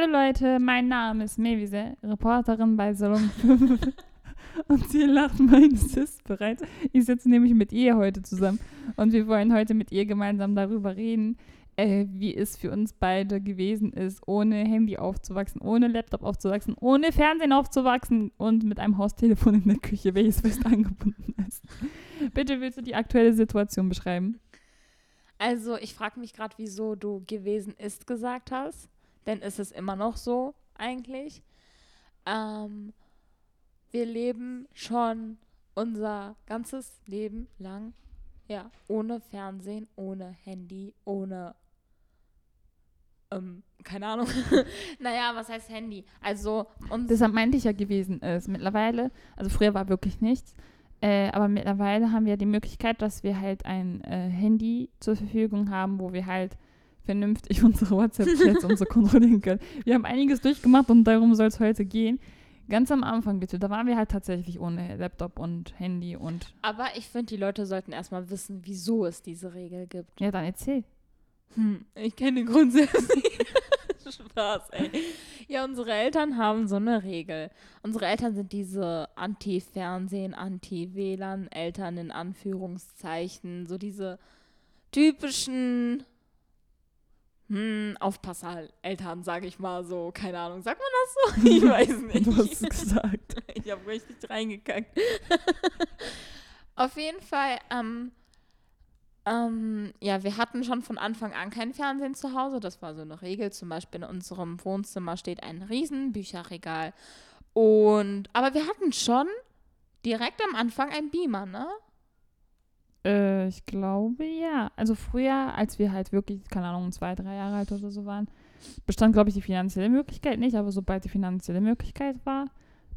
Hallo Leute, mein Name ist Mevise, Reporterin bei Salon 5. Und sie lacht mein Sis bereits. Ich sitze nämlich mit ihr heute zusammen und wir wollen heute mit ihr gemeinsam darüber reden, äh, wie es für uns beide gewesen ist, ohne Handy aufzuwachsen, ohne Laptop aufzuwachsen, ohne Fernsehen aufzuwachsen und mit einem Haustelefon in der Küche, welches fest angebunden ist. Bitte willst du die aktuelle Situation beschreiben? Also, ich frage mich gerade, wieso du gewesen ist gesagt hast. Denn ist es immer noch so, eigentlich. Ähm, wir leben schon unser ganzes Leben lang, ja, ohne Fernsehen, ohne Handy, ohne, ähm, keine Ahnung. naja, was heißt Handy? Also. Deshalb meinte ich ja gewesen ist. Mittlerweile, also früher war wirklich nichts. Äh, aber mittlerweile haben wir die Möglichkeit, dass wir halt ein äh, Handy zur Verfügung haben, wo wir halt vernünftig unsere WhatsApp-Chats und so kontrollieren können. Wir haben einiges durchgemacht und darum soll es heute gehen. Ganz am Anfang bitte, da waren wir halt tatsächlich ohne Laptop und Handy und. Aber ich finde, die Leute sollten erstmal wissen, wieso es diese Regel gibt. Ja, dann erzähl. Hm, ich kenne den Grund selbst nicht. Spaß, ey. Ja, unsere Eltern haben so eine Regel. Unsere Eltern sind diese Anti-Fernsehen, Anti-WLAN-Eltern in Anführungszeichen. So diese typischen hm, Aufpasser-Eltern, sage ich mal so. Keine Ahnung, sagt man das so? Ich weiß nicht. Du hast es gesagt. ich habe richtig reingekackt. Auf jeden Fall, ähm, ähm, ja, wir hatten schon von Anfang an kein Fernsehen zu Hause. Das war so eine Regel. Zum Beispiel in unserem Wohnzimmer steht ein riesen Bücherregal. Und, aber wir hatten schon direkt am Anfang ein Beamer, ne? Äh, ich glaube ja. Also früher, als wir halt wirklich, keine Ahnung, zwei, drei Jahre alt oder so waren, bestand, glaube ich, die finanzielle Möglichkeit nicht, aber sobald die finanzielle Möglichkeit war,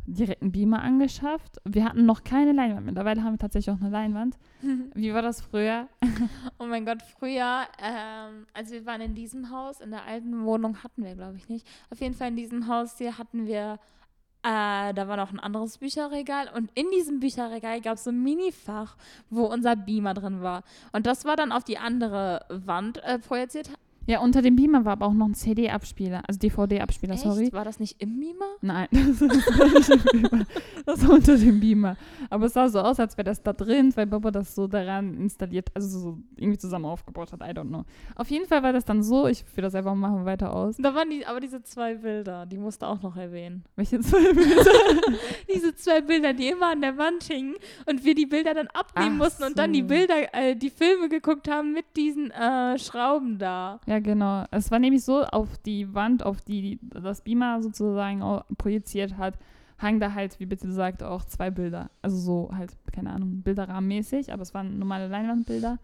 direkt einen Beamer angeschafft. Wir hatten noch keine Leinwand. Mittlerweile haben wir tatsächlich auch eine Leinwand. Wie war das früher? oh mein Gott, früher, ähm, als wir waren in diesem Haus, in der alten Wohnung hatten wir, glaube ich, nicht. Auf jeden Fall in diesem Haus hier hatten wir, äh, da war noch ein anderes Bücherregal und in diesem Bücherregal gab es so ein Minifach, wo unser Beamer drin war. Und das war dann auf die andere Wand äh, projiziert. Ja, unter dem Beamer war aber auch noch ein CD-Abspieler, also DVD-Abspieler, sorry. War das nicht im Beamer? Nein, das war nicht im Beamer. Das war unter dem Beamer. Aber es sah so aus, als wäre das da drin, weil Baba das so daran installiert, also so irgendwie zusammen aufgebaut hat. I don't know. Auf jeden Fall war das dann so, ich führe das einfach mal weiter aus. Da waren die, aber diese zwei Bilder, die musste auch noch erwähnen. Welche zwei Bilder? diese zwei Bilder, die immer an der Wand hingen und wir die Bilder dann abnehmen Ach mussten so. und dann die Bilder, äh, die Filme geguckt haben mit diesen äh, Schrauben da. Ja, genau. Es war nämlich so, auf die Wand, auf die das Beamer sozusagen projiziert hat, hangen da halt, wie bitte gesagt, auch zwei Bilder. Also so halt, keine Ahnung, bilderrahmenmäßig, aber es waren normale Leinwandbilder.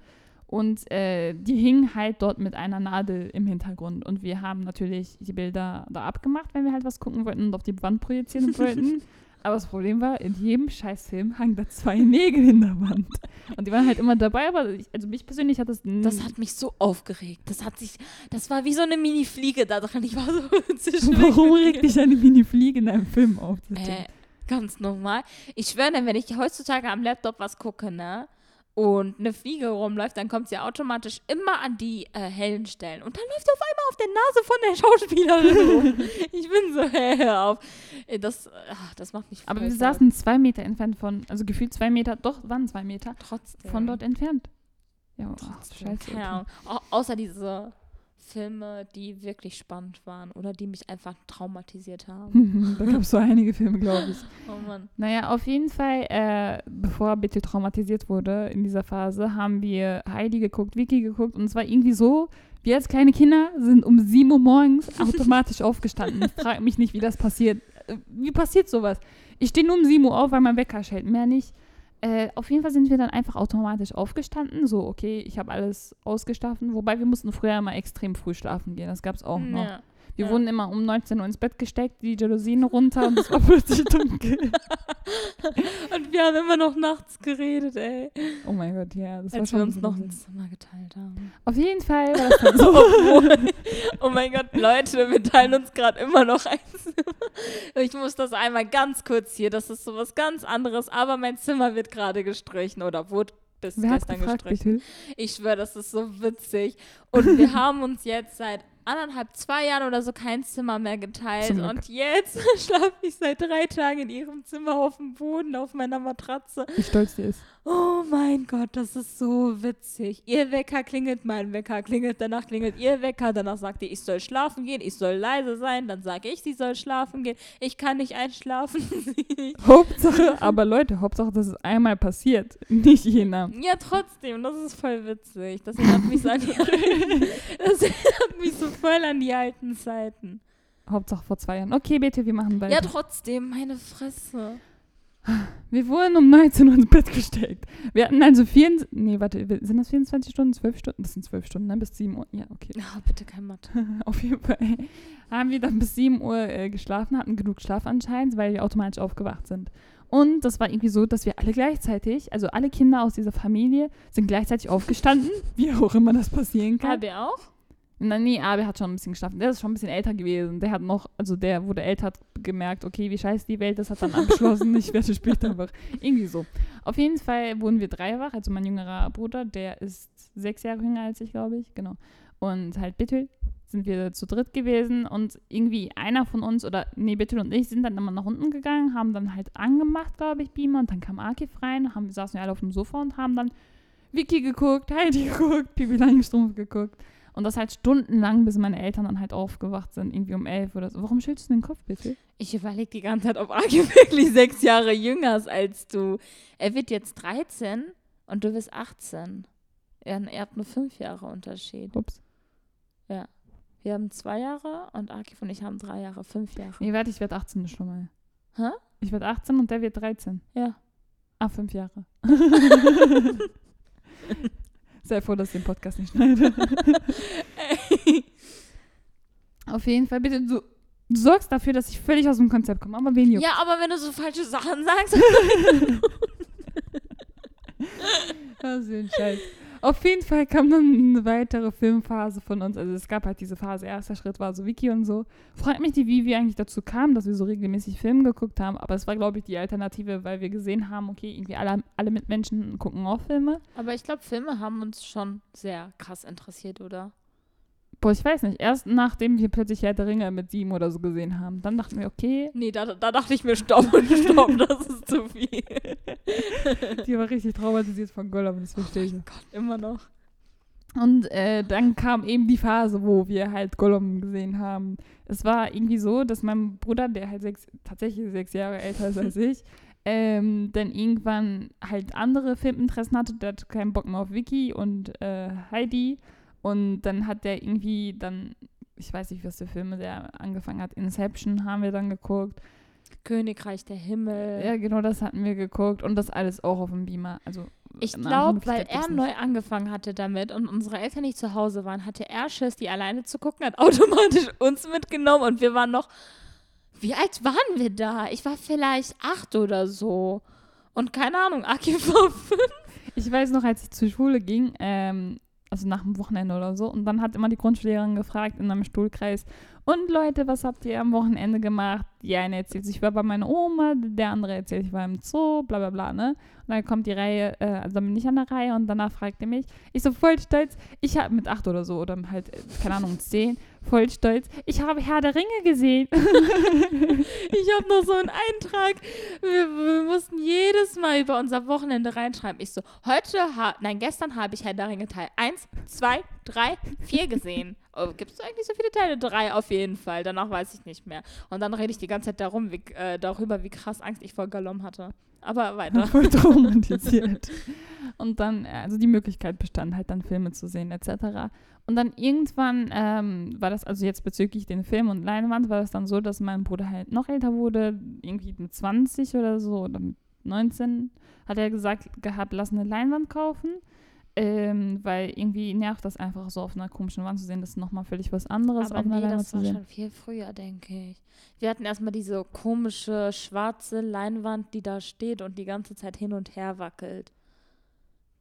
Und äh, die hingen halt dort mit einer Nadel im Hintergrund. Und wir haben natürlich die Bilder da abgemacht, wenn wir halt was gucken wollten und auf die Wand projizieren wollten. Aber das Problem war, in jedem Scheißfilm hangen da zwei Nägel in der Wand. Und die waren halt immer dabei, aber ich, also mich persönlich hat das. Das hat mich so aufgeregt. Das hat sich, das war wie so eine Mini-Fliege da drin. Ich war so Warum regt dich eine Mini-Fliege in einem Film auf? Äh, ganz normal. Ich schwöre, wenn ich heutzutage am Laptop was gucke, ne? Und eine Fliege rumläuft, dann kommt sie automatisch immer an die äh, hellen Stellen. Und dann läuft sie auf einmal auf der Nase von der Schauspielerin rum. ich bin so, hä, hör auf. Äh, das, ach, das macht mich Aber wir saßen zwei Meter entfernt von, also gefühlt zwei Meter, doch, waren zwei Meter. Trotzdem. Von dort entfernt. Ja, Trotzdem. Oh, scheiße. Ja, außer diese Filme, die wirklich spannend waren oder die mich einfach traumatisiert haben. da gab es so einige Filme, glaube ich. Oh Mann. Naja, auf jeden Fall, äh, bevor Bitte traumatisiert wurde in dieser Phase, haben wir Heidi geguckt, Vicky geguckt und es war irgendwie so, wir als kleine Kinder sind um 7 Uhr morgens automatisch aufgestanden. Ich frage mich nicht, wie das passiert. Äh, wie passiert sowas? Ich stehe nur um 7 Uhr auf, weil mein Wecker schellt, mehr nicht. Äh, auf jeden Fall sind wir dann einfach automatisch aufgestanden. So, okay, ich habe alles ausgeschlafen. Wobei wir mussten früher immer extrem früh schlafen gehen. Das gab es auch noch. Wir ja. wurden immer um 19 Uhr ins Bett gesteckt, die Jalousien runter und es war plötzlich dunkel. und wir haben immer noch nachts geredet, ey. Oh mein Gott, ja. Das Als war wir uns noch ein Zimmer geteilt haben. Auf jeden Fall war das dann so. oh mein Gott, Leute, wir teilen uns gerade immer noch ein Zimmer. Ich muss das einmal ganz kurz hier, das ist so was ganz anderes, aber mein Zimmer wird gerade gestrichen oder wurde bis Wer gestern gestrichen. Bitte? Ich schwöre, das ist so witzig. Und wir haben uns jetzt seit anderthalb, zwei Jahren oder so kein Zimmer mehr geteilt. Und jetzt schlafe ich seit drei Tagen in ihrem Zimmer auf dem Boden, auf meiner Matratze. Wie stolz sie ist. Oh mein Gott, das ist so witzig. Ihr Wecker klingelt, mein Wecker klingelt, danach klingelt ihr Wecker, danach sagt ihr, ich soll schlafen gehen, ich soll leise sein, dann sage ich, sie soll schlafen gehen. Ich kann nicht einschlafen. Hauptsache, aber Leute, Hauptsache, dass es einmal passiert, nicht jener. Ja, trotzdem, das ist voll witzig. Das erinnert mich so an die, das erinnert mich so voll an die alten Zeiten. Hauptsache vor zwei Jahren. Okay, bitte, wir machen weiter. Ja, trotzdem, meine Fresse. Wir wurden um 19 Uhr ins Bett gesteckt. Wir hatten also vier, nee, warte, sind das 24 Stunden, 12 Stunden? Das sind 12 Stunden, ne? Bis 7 Uhr. Ja, okay. Oh, bitte kein Mathe. Auf jeden Fall haben wir dann bis 7 Uhr äh, geschlafen, hatten genug Schlaf anscheinend, weil wir automatisch aufgewacht sind. Und das war irgendwie so, dass wir alle gleichzeitig, also alle Kinder aus dieser Familie, sind gleichzeitig aufgestanden, wie auch immer das passieren kann. Habe auch? Nein, nee, aber er hat schon ein bisschen geschlafen. Der ist schon ein bisschen älter gewesen. Der hat noch, also der wurde älter, hat gemerkt, okay, wie scheiße die Welt ist, hat dann abgeschlossen, ich werde später wach. Irgendwie so. Auf jeden Fall wurden wir drei wach, also mein jüngerer Bruder, der ist sechs Jahre jünger als ich, glaube ich, genau. Und halt Bittel sind wir zu dritt gewesen und irgendwie einer von uns, oder nee, Bittel und ich, sind dann immer nach unten gegangen, haben dann halt angemacht, glaube ich, Beamer und dann kam Akif rein, haben, saßen wir alle auf dem Sofa und haben dann Vicky geguckt, Heidi geguckt, Pipi Langstrumpf geguckt. Und das halt stundenlang, bis meine Eltern dann halt aufgewacht sind, irgendwie um elf oder so. Warum schüttelst du den Kopf bitte? Ich überlege die ganze Zeit, ob Agi wirklich sechs Jahre jünger ist als du. Er wird jetzt 13 und du bist 18. Er, er hat nur fünf Jahre Unterschied. Ups. Ja. Wir haben zwei Jahre und Akif und ich haben drei Jahre, fünf Jahre. Nee, warte, ich werde 18 schon mal. Hä? Ich werde 18 und der wird 13. Ja. Ah, fünf Jahre. Sei froh, dass ich den Podcast nicht schneide. Auf jeden Fall, bitte, du, du sorgst dafür, dass ich völlig aus dem Konzept komme, aber wen juckt. Ja, aber wenn du so falsche Sachen sagst. das ist ein Scheiß. Auf jeden Fall kam dann eine weitere Filmphase von uns. Also es gab halt diese Phase, erster Schritt war so Wiki und so. Fragt mich nicht, wie wir eigentlich dazu kamen, dass wir so regelmäßig Filme geguckt haben. Aber es war, glaube ich, die Alternative, weil wir gesehen haben, okay, irgendwie alle, alle Mitmenschen gucken auch Filme. Aber ich glaube, Filme haben uns schon sehr krass interessiert, oder? Boah, ich weiß nicht. Erst nachdem wir plötzlich Herr der Ringe mit sieben oder so gesehen haben, dann dachten wir, okay. Nee, da, da dachte ich mir, stopp, stopp, das ist zu viel. Die war richtig traumatisiert von Gollum, das verstehe ich. Oh Gott, immer noch. Und äh, dann kam eben die Phase, wo wir halt Gollum gesehen haben. Es war irgendwie so, dass mein Bruder, der halt sechs, tatsächlich sechs Jahre älter ist als ich, ähm, dann irgendwann halt andere Filminteressen hatte. Der hatte keinen Bock mehr auf Vicky und äh, Heidi. Und dann hat der irgendwie dann, ich weiß nicht, was für Filme der angefangen hat. Inception haben wir dann geguckt. Königreich der Himmel. Ja, genau, das hatten wir geguckt. Und das alles auch auf dem Beamer. Also ich glaube, weil er neu angefangen hatte damit und unsere Eltern nicht zu Hause waren, hatte er Schiss, die alleine zu gucken, hat automatisch uns mitgenommen und wir waren noch. Wie alt waren wir da? Ich war vielleicht acht oder so. Und keine Ahnung, Aki war fünf. Ich weiß noch, als ich zur Schule ging, ähm, also nach dem Wochenende oder so. Und dann hat immer die Grundschullehrerin gefragt in einem Stuhlkreis, und Leute, was habt ihr am Wochenende gemacht? Die eine erzählt, ich war bei meiner Oma, der andere erzählt, ich war im Zoo, bla bla bla, ne? Und dann kommt die Reihe, äh, also dann bin ich an der Reihe und danach fragt er mich, ich so voll stolz, ich habe mit acht oder so, oder halt, äh, keine Ahnung, zehn, voll stolz, ich habe Herr der Ringe gesehen. ich habe noch so einen Eintrag, wir, wir, mussten jedes Mal über unser Wochenende reinschreiben. Ich so, heute, nein, gestern habe ich Herr der Ringe Teil 1, 2, 3, 4 gesehen. Oh, Gibt es eigentlich so viele Teile? Drei auf jeden Fall. Danach weiß ich nicht mehr. Und dann rede ich die ganze Zeit darum, wie, äh, darüber, wie krass Angst ich vor Gollum hatte. Aber weiter. Voll traumatisiert. und dann, äh, also die Möglichkeit bestand halt dann Filme zu sehen etc. Und dann irgendwann ähm, war das, also jetzt bezüglich den Film und Leinwand, war das dann so, dass mein Bruder halt noch älter wurde, irgendwie mit 20 oder so oder mit 19, hat er gesagt gehabt, lass eine Leinwand kaufen. Ähm, weil irgendwie nervt das einfach so auf einer komischen Wand zu sehen. Das ist nochmal völlig was anderes Aber auf einer nee, Leinwand das war schon viel früher, denke ich. Wir hatten erstmal diese komische schwarze Leinwand, die da steht und die ganze Zeit hin und her wackelt.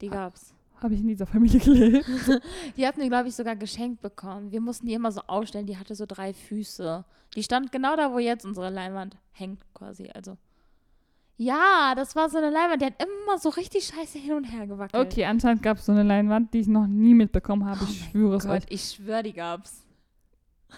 Die gab's. Habe ich in dieser Familie gelebt. die hatten wir, glaube ich, sogar geschenkt bekommen. Wir mussten die immer so aufstellen. Die hatte so drei Füße. Die stand genau da, wo jetzt unsere Leinwand hängt, quasi. Also ja, das war so eine Leinwand, die hat immer so richtig scheiße hin und her gewackelt. Okay, anscheinend gab es so eine Leinwand, die ich noch nie mitbekommen habe. Ich oh schwöre es euch. Ich schwöre, die gab's.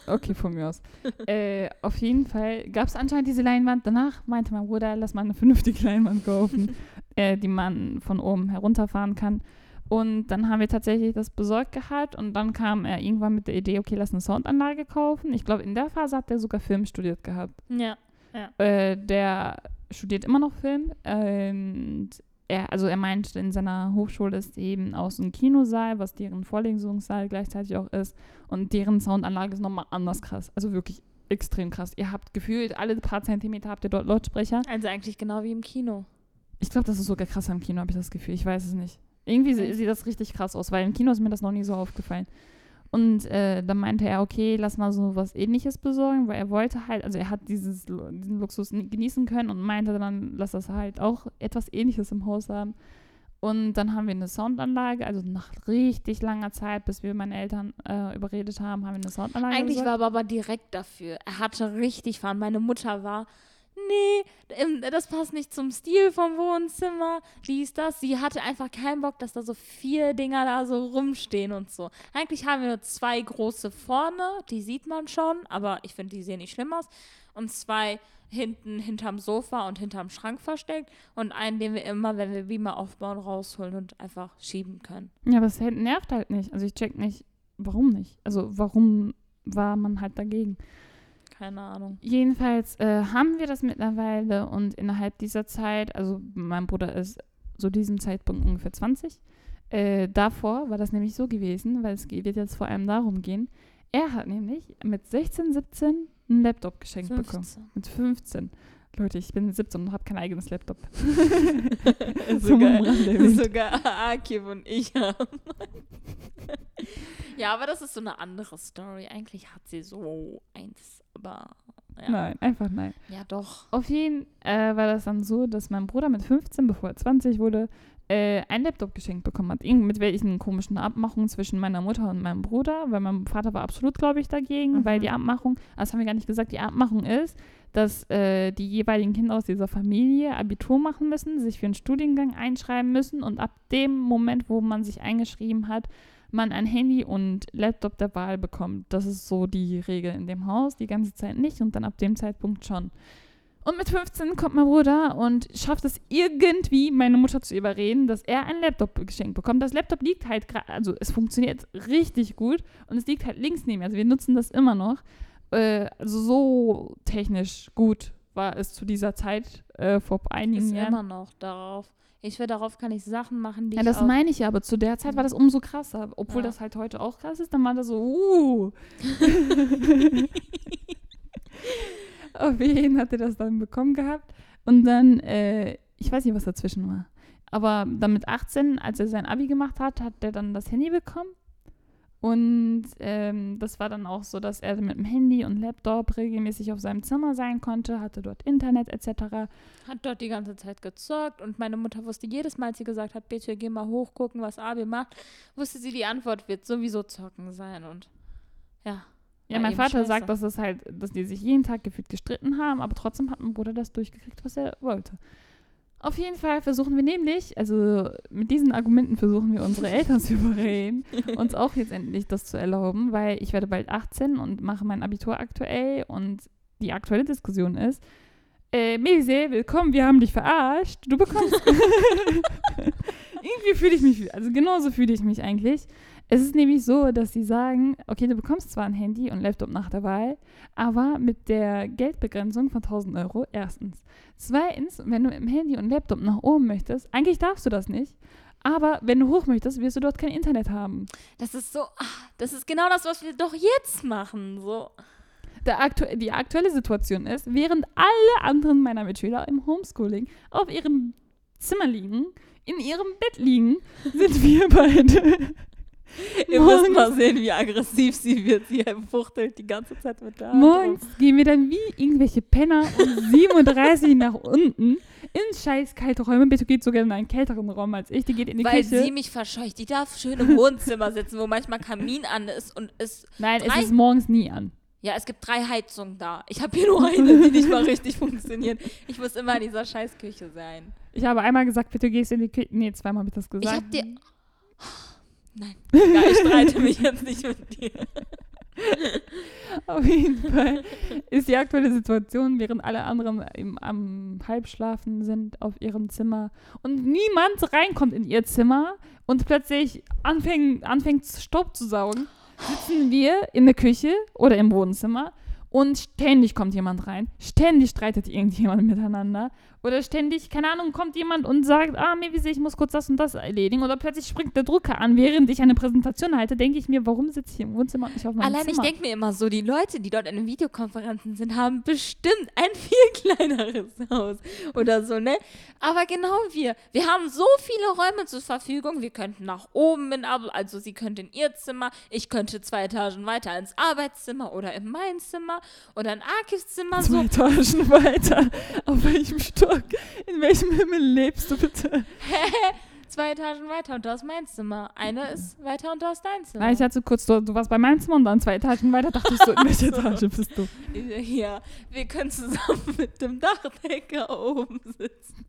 Okay, von mir aus. äh, auf jeden Fall gab es anscheinend diese Leinwand. Danach meinte mein Bruder, lass mal eine vernünftige Leinwand kaufen, äh, die man von oben herunterfahren kann. Und dann haben wir tatsächlich das besorgt gehabt und dann kam er irgendwann mit der Idee, okay, lass eine Soundanlage kaufen. Ich glaube, in der Phase hat er sogar Film studiert gehabt. Ja. ja. Äh, der studiert immer noch Film. Und er, also er meinte, in seiner Hochschule ist eben auch so ein Kinosaal, was deren Vorlesungssaal gleichzeitig auch ist. Und deren Soundanlage ist nochmal anders krass. Also wirklich extrem krass. Ihr habt gefühlt, alle paar Zentimeter habt ihr dort Lautsprecher. Also eigentlich genau wie im Kino. Ich glaube, das ist sogar krasser im Kino, habe ich das Gefühl. Ich weiß es nicht. Irgendwie sieht das richtig krass aus, weil im Kino ist mir das noch nie so aufgefallen. Und äh, dann meinte er, okay, lass mal so was ähnliches besorgen, weil er wollte halt, also er hat dieses, diesen Luxus genießen können und meinte dann, lass das halt auch etwas ähnliches im Haus haben. Und dann haben wir eine Soundanlage, also nach richtig langer Zeit, bis wir meine Eltern äh, überredet haben, haben wir eine Soundanlage. Eigentlich besorgt. war aber direkt dafür. Er hatte richtig Fahren. Meine Mutter war nee, das passt nicht zum Stil vom Wohnzimmer, dies, das. Sie hatte einfach keinen Bock, dass da so vier Dinger da so rumstehen und so. Eigentlich haben wir nur zwei große vorne, die sieht man schon, aber ich finde, die sehen nicht schlimm aus. Und zwei hinten hinterm Sofa und hinterm Schrank versteckt und einen, den wir immer, wenn wir Beamer aufbauen, rausholen und einfach schieben können. Ja, aber es nervt halt nicht. Also ich check nicht, warum nicht. Also warum war man halt dagegen? Keine Ahnung. Jedenfalls äh, haben wir das mittlerweile und innerhalb dieser Zeit, also mein Bruder ist zu diesem Zeitpunkt ungefähr 20. Äh, davor war das nämlich so gewesen, weil es wird jetzt vor allem darum gehen. Er hat nämlich mit 16, 17 einen Laptop geschenkt 15. bekommen. Mit 15. Leute, ich bin 17 und habe kein eigenes Laptop. sogar, sogar Akib und ich haben. ja, aber das ist so eine andere Story. Eigentlich hat sie so eins aber ja. Nein, einfach nein. Ja, doch. Auf jeden Fall äh, war das dann so, dass mein Bruder mit 15, bevor er 20 wurde, äh, ein Laptop geschenkt bekommen hat. Irgend mit welchen komischen Abmachungen zwischen meiner Mutter und meinem Bruder, weil mein Vater war absolut, glaube ich, dagegen, mhm. weil die Abmachung, das haben wir gar nicht gesagt, die Abmachung ist, dass äh, die jeweiligen Kinder aus dieser Familie Abitur machen müssen, sich für einen Studiengang einschreiben müssen und ab dem Moment, wo man sich eingeschrieben hat, man ein Handy und Laptop der Wahl bekommt. Das ist so die Regel in dem Haus, die ganze Zeit nicht und dann ab dem Zeitpunkt schon. Und mit 15 kommt mein Bruder und schafft es irgendwie, meine Mutter zu überreden, dass er ein Laptop geschenkt bekommt. Das Laptop liegt halt gerade, also es funktioniert richtig gut und es liegt halt links neben mir. Also wir nutzen das immer noch. Äh, also so technisch gut war es zu dieser Zeit äh, vor einigen ist Jahren. immer noch darauf. Ich will, darauf kann ich Sachen machen, die Ja, das meine ich ja, aber zu der Zeit war das umso krasser. Obwohl ja. das halt heute auch krass ist, dann war das so, uh. Auf jeden hat er das dann bekommen gehabt. Und dann, äh, ich weiß nicht, was dazwischen war. Aber dann mit 18, als er sein Abi gemacht hat, hat er dann das Handy bekommen. Und ähm, das war dann auch so, dass er mit dem Handy und Laptop regelmäßig auf seinem Zimmer sein konnte, hatte dort Internet etc. Hat dort die ganze Zeit gezockt und meine Mutter wusste jedes Mal, als sie gesagt hat, bitte geh mal hochgucken, was Abi macht, wusste sie, die Antwort wird sowieso zocken sein und ja. Ja, mein Vater scheiße. sagt, dass es halt, dass die sich jeden Tag gefühlt gestritten haben, aber trotzdem hat mein Bruder das durchgekriegt, was er wollte. Auf jeden Fall versuchen wir nämlich, also mit diesen Argumenten versuchen wir unsere Eltern zu überreden, uns auch jetzt endlich das zu erlauben, weil ich werde bald 18 und mache mein Abitur aktuell und die aktuelle Diskussion ist, äh, Mese, willkommen, wir haben dich verarscht, du bekommst... Irgendwie fühle ich mich, also genauso fühle ich mich eigentlich. Es ist nämlich so, dass sie sagen, okay, du bekommst zwar ein Handy und Laptop nach der Wahl, aber mit der Geldbegrenzung von 1000 Euro erstens. Zweitens, wenn du dem Handy und Laptop nach oben möchtest, eigentlich darfst du das nicht. Aber wenn du hoch möchtest, wirst du dort kein Internet haben. Das ist so, ach, das ist genau das, was wir doch jetzt machen. So. Aktu die aktuelle Situation ist, während alle anderen meiner Mitschüler im Homeschooling auf ihrem Zimmer liegen, in ihrem Bett liegen, sind wir beide Ihr Morgens. müsst mal sehen, wie aggressiv sie wird. Sie fuchtelt die ganze Zeit mit der Hand Morgens rum. gehen wir dann wie irgendwelche Penner um 37 nach unten in scheiß kalte Räume. Bitte geht sogar in einen kälteren Raum als ich. Die geht in die Weil Küche. Weil sie mich verscheucht. Die darf schön im Wohnzimmer sitzen, wo manchmal Kamin an ist und es. Nein, es ist morgens nie an. Ja, es gibt drei Heizungen da. Ich habe hier nur eine, die nicht mal richtig funktioniert. Ich muss immer in dieser scheiß Küche sein. Ich habe einmal gesagt, bitte gehst in die Küche. Nee, zweimal habe ich das gesagt. Ich habe dir Nein, ich streite mich jetzt nicht mit dir. Auf jeden Fall ist die aktuelle Situation, während alle anderen im, am Halbschlafen sind auf ihrem Zimmer und niemand reinkommt in ihr Zimmer und plötzlich anfängt, anfängt Staub zu saugen, sitzen wir in der Küche oder im Wohnzimmer und ständig kommt jemand rein, ständig streitet irgendjemand miteinander. Oder ständig, keine Ahnung, kommt jemand und sagt, ah, Mevise, ich muss kurz das und das erledigen. Oder plötzlich springt der Drucker an, während ich eine Präsentation halte, denke ich mir, warum sitze ich im Wohnzimmer und nicht auf meinem Allein Zimmer? ich denke mir immer so, die Leute, die dort in den Videokonferenzen sind, haben bestimmt ein viel kleineres Haus oder so, ne? Aber genau wir, wir haben so viele Räume zur Verfügung, wir könnten nach oben in, also sie könnte in ihr Zimmer, ich könnte zwei Etagen weiter ins Arbeitszimmer oder in mein Zimmer oder in Akis Zimmer. Zwei So. Etagen weiter. Auf welchem Stock? In welchem Himmel lebst du bitte? zwei Etagen weiter und da ist mein Zimmer. Eine ist weiter und da ist dein Zimmer. Nein, ich hatte kurz, du, du warst bei meinem Zimmer und dann zwei Etagen weiter, dachte ich so, in welcher Etage bist du? Ja, wir können zusammen mit dem Dachdecker oben sitzen.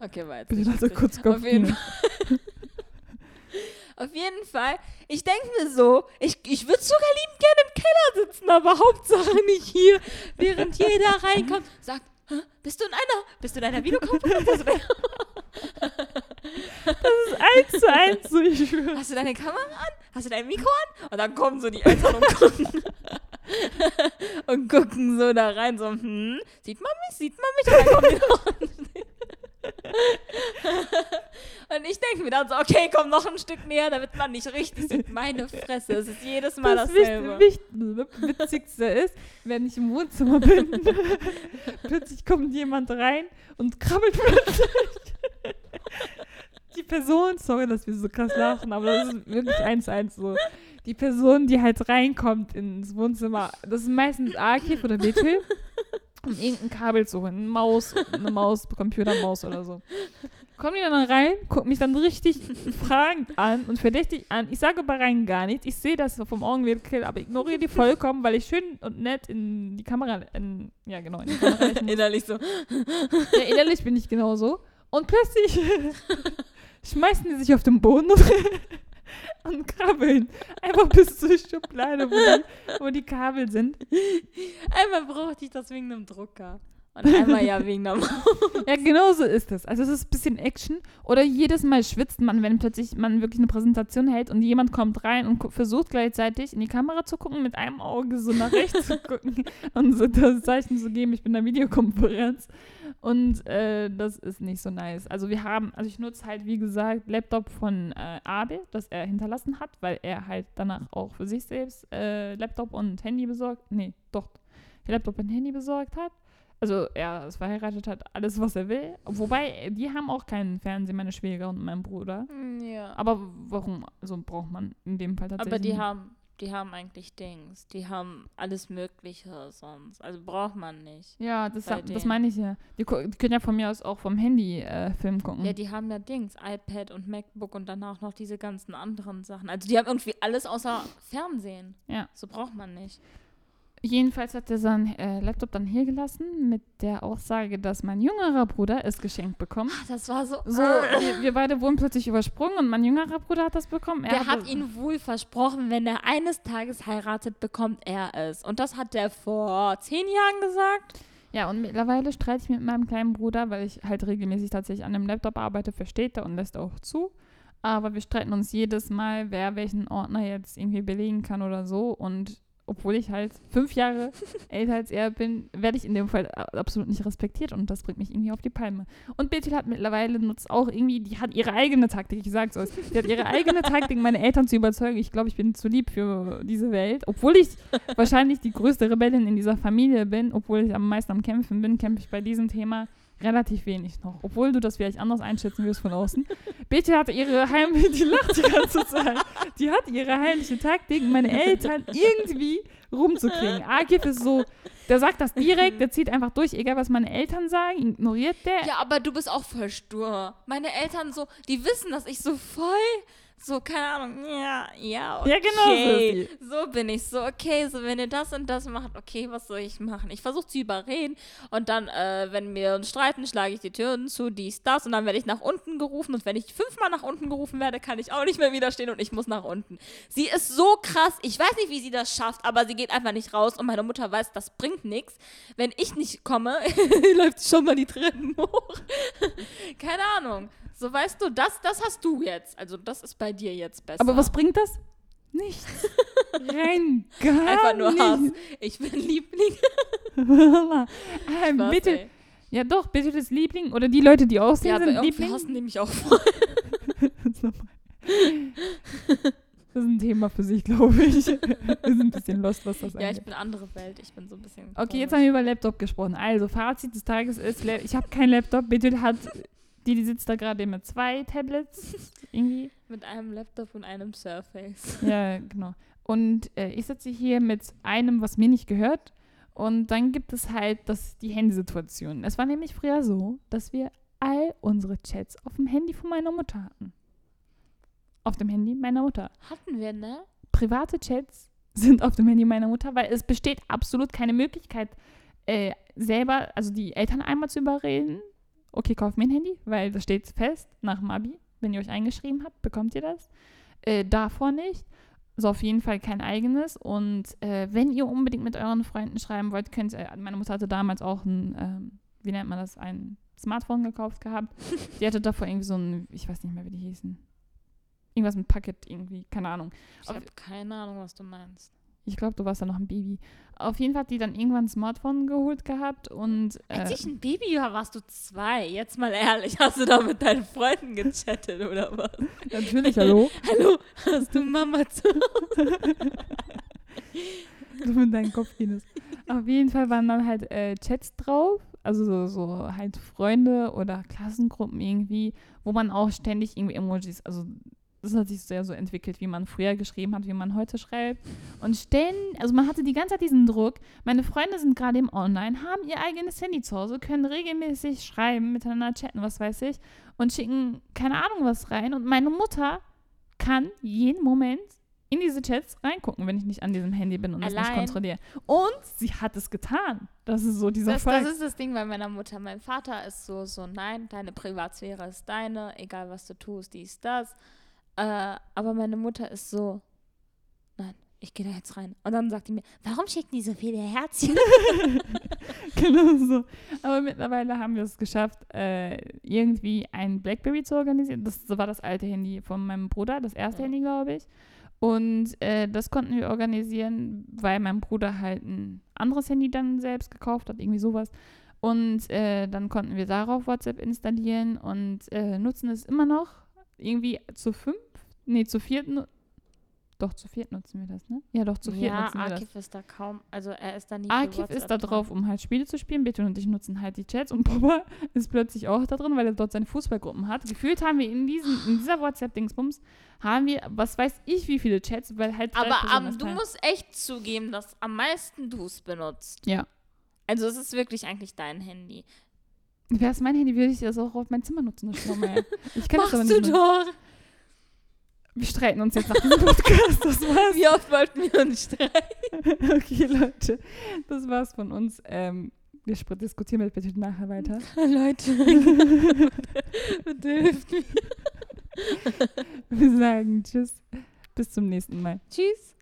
okay, weiter. Bitte lass kurz Auf Kopf jeden, gehen. Auf jeden Fall, ich denke mir so, ich, ich würde sogar liebend gerne im Keller sitzen, aber Hauptsache nicht hier, während jeder reinkommt, sagt, "Hä, bist du in einer, bist du in einer Videokonferenz? Deine, Das ist eins zu eins so, ich schwöre. hast du deine Kamera an? Hast du dein Mikro an? Und dann kommen so die Eltern und gucken. und gucken so da rein, so, hm, sieht man mich, sieht man mich? Und dann kommen die Und ich denke mir dann so, okay, komm noch ein Stück näher, damit man nicht richtig sieht. Meine Fresse, es ist jedes Mal Das dasselbe. Wicht, Witzigste ist, wenn ich im Wohnzimmer bin, plötzlich kommt jemand rein und krabbelt plötzlich. Die Person, sorry, dass wir so krass lachen, aber das ist wirklich eins eins so. Die Person, die halt reinkommt ins Wohnzimmer, das ist meistens Akif oder Bethel, um irgendein Kabel zu holen. Eine Maus, eine Maus, Computermaus oder so. Kommen die dann rein, gucken mich dann richtig fragend an und verdächtig an. Ich sage bei rein gar nichts. Ich sehe das vom Augenwinkel, aber ignoriere die vollkommen, weil ich schön und nett in die Kamera, in, ja genau, in die Kamera. Innerlich so. Ja, innerlich bin ich genauso. Und plötzlich schmeißen die sich auf den Boden und, und krabbeln. Einfach bis zur Schublade, wo die, wo die Kabel sind. Einmal brauchte ich das wegen einem Drucker. Und einmal ja wegen einer Maus. Ja, genau so ist es. Also es ist ein bisschen Action. Oder jedes Mal schwitzt man, wenn plötzlich man wirklich eine Präsentation hält und jemand kommt rein und versucht gleichzeitig in die Kamera zu gucken, mit einem Auge so nach rechts zu gucken und so das Zeichen zu geben, ich bin in der Videokonferenz. Und äh, das ist nicht so nice. Also wir haben, also ich nutze halt, wie gesagt, Laptop von äh, Abe, das er hinterlassen hat, weil er halt danach auch für sich selbst äh, Laptop und Handy besorgt, nee, doch, Laptop und Handy besorgt hat. Also er ist verheiratet, hat alles, was er will. Wobei, die haben auch keinen Fernseher, meine Schwäger und mein Bruder. Ja. Aber warum? Also braucht man in dem Fall tatsächlich Aber die haben, die haben eigentlich Dings. Die haben alles Mögliche sonst. Also braucht man nicht. Ja, das, das meine ich ja. Die, die können ja von mir aus auch vom Handy äh, Film gucken. Ja, die haben ja Dings, iPad und MacBook und danach noch diese ganzen anderen Sachen. Also die haben irgendwie alles außer Fernsehen. Ja. So braucht man nicht. Jedenfalls hat er seinen äh, Laptop dann hier gelassen mit der Aussage, dass mein jüngerer Bruder es geschenkt bekommt. Ach, das war so. So, wir, wir beide wurden plötzlich übersprungen und mein jüngerer Bruder hat das bekommen. Er Der hat ihn wohl versprochen, wenn er eines Tages heiratet, bekommt er es. Und das hat der vor zehn Jahren gesagt. Ja, und mittlerweile streite ich mit meinem kleinen Bruder, weil ich halt regelmäßig tatsächlich an dem Laptop arbeite, versteht er und lässt auch zu. Aber wir streiten uns jedes Mal, wer welchen Ordner jetzt irgendwie belegen kann oder so. Und obwohl ich halt fünf Jahre älter als er bin, werde ich in dem Fall absolut nicht respektiert und das bringt mich irgendwie auf die Palme. Und Bethel hat mittlerweile nutzt auch irgendwie, die hat ihre eigene Taktik, ich sag's euch, die hat ihre eigene Taktik, meine Eltern zu überzeugen. Ich glaube, ich bin zu lieb für diese Welt. Obwohl ich wahrscheinlich die größte Rebellin in dieser Familie bin, obwohl ich am meisten am Kämpfen bin, kämpfe ich bei diesem Thema relativ wenig noch. Obwohl du das vielleicht anders einschätzen wirst von außen. Bethel hatte ihre heimliche, die lacht die ganze Zeit. Die hat ihre heimliche Taktik, meine Eltern irgendwie rumzukriegen. Akif ist so, der sagt das direkt, der zieht einfach durch, egal was meine Eltern sagen, ignoriert der. Ja, aber du bist auch voll stur. Meine Eltern so, die wissen, dass ich so voll So, keine Ahnung, ja, ja, okay. Ja, genau so, so bin ich. So, okay, so, wenn ihr das und das macht, okay, was soll ich machen? Ich versuche zu überreden und dann, äh, wenn wir uns streiten, schlage ich die Türen zu, dies, das und dann werde ich nach unten gerufen und wenn ich fünfmal nach unten gerufen werde, kann ich auch nicht mehr widerstehen und ich muss nach unten. Sie ist so krass, ich weiß nicht, wie sie das schafft, aber sie geht einfach nicht raus und meine Mutter weiß, das bringt nichts. Wenn ich nicht komme, läuft schon mal die Treppen hoch. keine Ahnung. So weißt du, das, das hast du jetzt. Also das ist bei dir jetzt besser. Aber was bringt das? Nichts. Rein gar Einfach nur nicht. Hass. Ich bin Liebling. ähm, Spaß, bitte. Ey. Ja doch, bitte das Liebling oder die Leute, die aussehen, ja, sind Liebling. Ja, hassen nämlich auch voll. Das ist ein Thema für sich, glaube ich. Wir sind ein bisschen lost, was das angeht. Ja, ich bin andere Welt. Ich bin so ein bisschen. Okay, komisch. jetzt haben wir über Laptop gesprochen. Also, Fazit des Tages ist: Ich habe kein Laptop. Bitte hat die, die sitzt da gerade mit zwei Tablets. irgendwie. Mit einem Laptop und einem Surface. Ja, genau. Und äh, ich sitze hier mit einem, was mir nicht gehört. Und dann gibt es halt das, die Handysituation. Es war nämlich früher so, dass wir all unsere Chats auf dem Handy von meiner Mutter hatten. Auf dem Handy meiner Mutter. Hatten wir, ne? Private Chats sind auf dem Handy meiner Mutter, weil es besteht absolut keine Möglichkeit, äh, selber, also die Eltern einmal zu überreden, okay, kauf mir ein Handy, weil das steht fest nach dem Abi. Wenn ihr euch eingeschrieben habt, bekommt ihr das. Äh, davor nicht. So auf jeden Fall kein eigenes. Und äh, wenn ihr unbedingt mit euren Freunden schreiben wollt, könnt ihr, meine Mutter hatte damals auch ein, ähm, wie nennt man das, ein Smartphone gekauft gehabt. die hatte davor irgendwie so ein, ich weiß nicht mehr, wie die hießen. Irgendwas mit Packet irgendwie, keine Ahnung. Ich habe keine Ahnung, was du meinst. Ich glaube, du warst ja noch ein Baby. Auf jeden Fall hat die dann irgendwann ein Smartphone geholt gehabt und. Äh, Als ich ein Baby war, warst du zwei. Jetzt mal ehrlich, hast du da mit deinen Freunden gechattet oder was? Natürlich, hallo. hallo, hast du Mama zu Du mit deinem Kopfpenis. Auf jeden Fall waren dann halt äh, Chats drauf, also so, so halt Freunde oder Klassengruppen irgendwie, wo man auch ständig irgendwie Emojis, also das hat sich sehr so entwickelt, wie man früher geschrieben hat, wie man heute schreibt. Und ständig, also man hatte die ganze Zeit diesen Druck, meine Freunde sind gerade im Online, haben ihr eigenes Handy zu Hause, können regelmäßig schreiben, miteinander chatten, was weiß ich, und schicken keine Ahnung was rein. Und meine Mutter kann jeden Moment in diese Chats reingucken, wenn ich nicht an diesem Handy bin und Allein. das nicht kontrolliere. Und sie hat es getan. Das ist so dieser das, Fall. Das ist das Ding bei meiner Mutter. Mein Vater ist so, so, nein, deine Privatsphäre ist deine, egal was du tust, dies, das. Äh, aber meine Mutter ist so, nein, ich gehe da jetzt rein. Und dann sagt die mir, warum schicken die so viele Herzchen? genau so. Aber mittlerweile haben wir es geschafft, äh, irgendwie ein Blackberry zu organisieren. Das war das alte Handy von meinem Bruder, das erste ja. Handy, glaube ich. Und äh, das konnten wir organisieren, weil mein Bruder halt ein anderes Handy dann selbst gekauft hat, irgendwie sowas. Und äh, dann konnten wir darauf WhatsApp installieren und äh, nutzen es immer noch irgendwie zu fünf Nee, zu viert. Doch, zu viert nutzen wir das, ne? Ja, doch, zu viert ja, nutzen wir Arkif das. Arkiv ist da kaum, also er ist da nicht Arkiv ist da drauf, um halt Spiele zu spielen. Bitte und ich nutzen halt die Chats und Papa ist plötzlich auch da drin, weil er dort seine Fußballgruppen hat. Gefühlt haben wir in, diesen, in dieser WhatsApp-Dingsbums, haben wir, was weiß ich, wie viele Chats, weil halt. Aber um, du musst echt zugeben, dass am meisten du es benutzt. Ja. Also es ist wirklich eigentlich dein Handy. Wäre es mein Handy, würde ich das auch auf mein Zimmer nutzen. Das Machst das aber nicht du doch. Wir streiten uns jetzt nach diesem Podcast. Das war's. Wie oft wollten wir uns streiten? okay, Leute. Das war's von uns. Ähm, wir diskutieren jetzt bitte nachher weiter. Leute. bitte hilft mir. wir sagen Tschüss. Bis zum nächsten Mal. Tschüss.